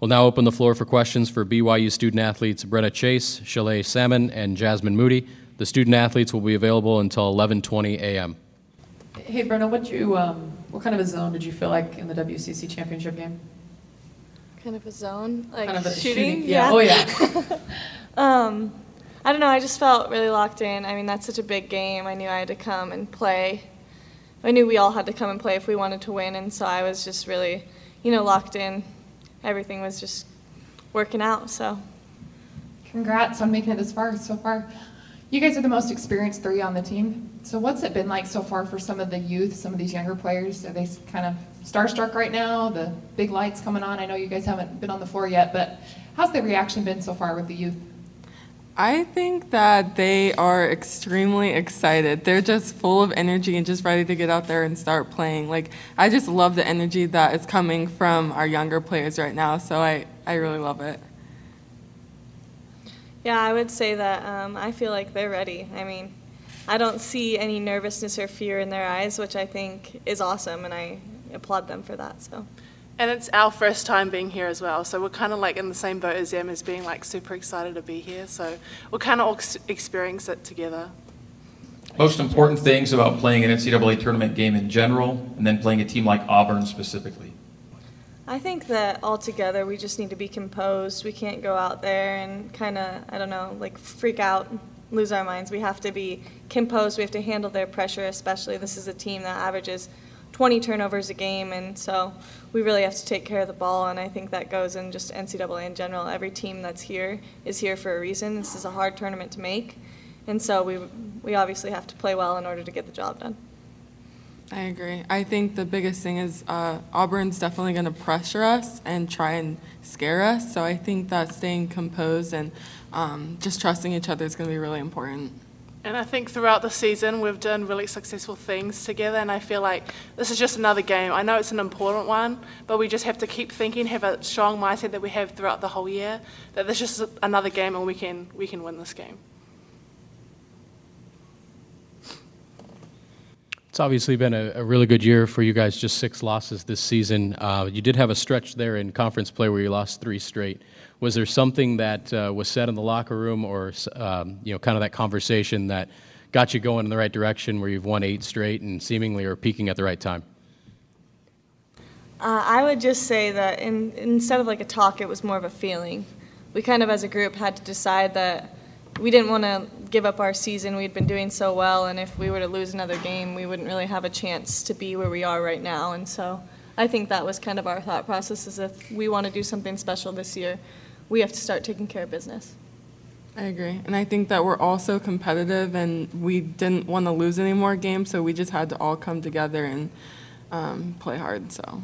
We'll now open the floor for questions for BYU student athletes Brenna Chase, Shalae Salmon, and Jasmine Moody. The student athletes will be available until 11:20 a.m. Hey, Brenna, what you um, what kind of a zone did you feel like in the WCC championship game? Kind of a zone, like kind of a shooting. Yeah. Oh yeah. Um, I don't know. I just felt really locked in. I mean, that's such a big game. I knew I had to come and play. I knew we all had to come and play if we wanted to win, and so I was just really, you know, locked in. Everything was just working out. So Congrats on making it this far so far. You guys are the most experienced three on the team. So what's it been like so far for some of the youth, some of these younger players? Are they kind of starstruck right now? The big lights coming on. I know you guys haven't been on the floor yet, but how's the reaction been so far with the youth? I think that they are extremely excited. They're just full of energy and just ready to get out there and start playing. Like, I just love the energy that is coming from our younger players right now, so I, I really love it. yeah, I would say that um, I feel like they're ready. I mean, I don't see any nervousness or fear in their eyes, which I think is awesome, and I applaud them for that. So. And it's our first time being here as well, so we're kind of like in the same boat as them as being like super excited to be here. So we'll kind of all experience it together. Most important things about playing an NCAA tournament game in general, and then playing a team like Auburn specifically. I think that altogether we just need to be composed. We can't go out there and kind of, I don't know, like freak out, lose our minds. We have to be composed. We have to handle their pressure, especially. This is a team that averages 20 turnovers a game, and so we really have to take care of the ball. And I think that goes in just NCAA in general. Every team that's here is here for a reason. This is a hard tournament to make, and so we we obviously have to play well in order to get the job done. I agree. I think the biggest thing is uh, Auburn's definitely going to pressure us and try and scare us. So I think that staying composed and um, just trusting each other is going to be really important. And I think throughout the season, we've done really successful things together, and I feel like this is just another game. I know it's an important one, but we just have to keep thinking, have a strong mindset that we have throughout the whole year, that this is just another game and we can, we can win this game. It's obviously been a, a really good year for you guys, just six losses this season. Uh, you did have a stretch there in conference play where you lost three straight. Was there something that uh, was said in the locker room or, um, you know, kind of that conversation that got you going in the right direction where you've won eight straight and seemingly are peaking at the right time? Uh, I would just say that in, instead of like a talk, it was more of a feeling. We kind of, as a group, had to decide that we didn't want to give up our season. We'd been doing so well, and if we were to lose another game, we wouldn't really have a chance to be where we are right now. And so I think that was kind of our thought process is if we want to do something special this year, we have to start taking care of business. I agree. And I think that we're also competitive and we didn't want to lose any more games, so we just had to all come together and um, play hard. So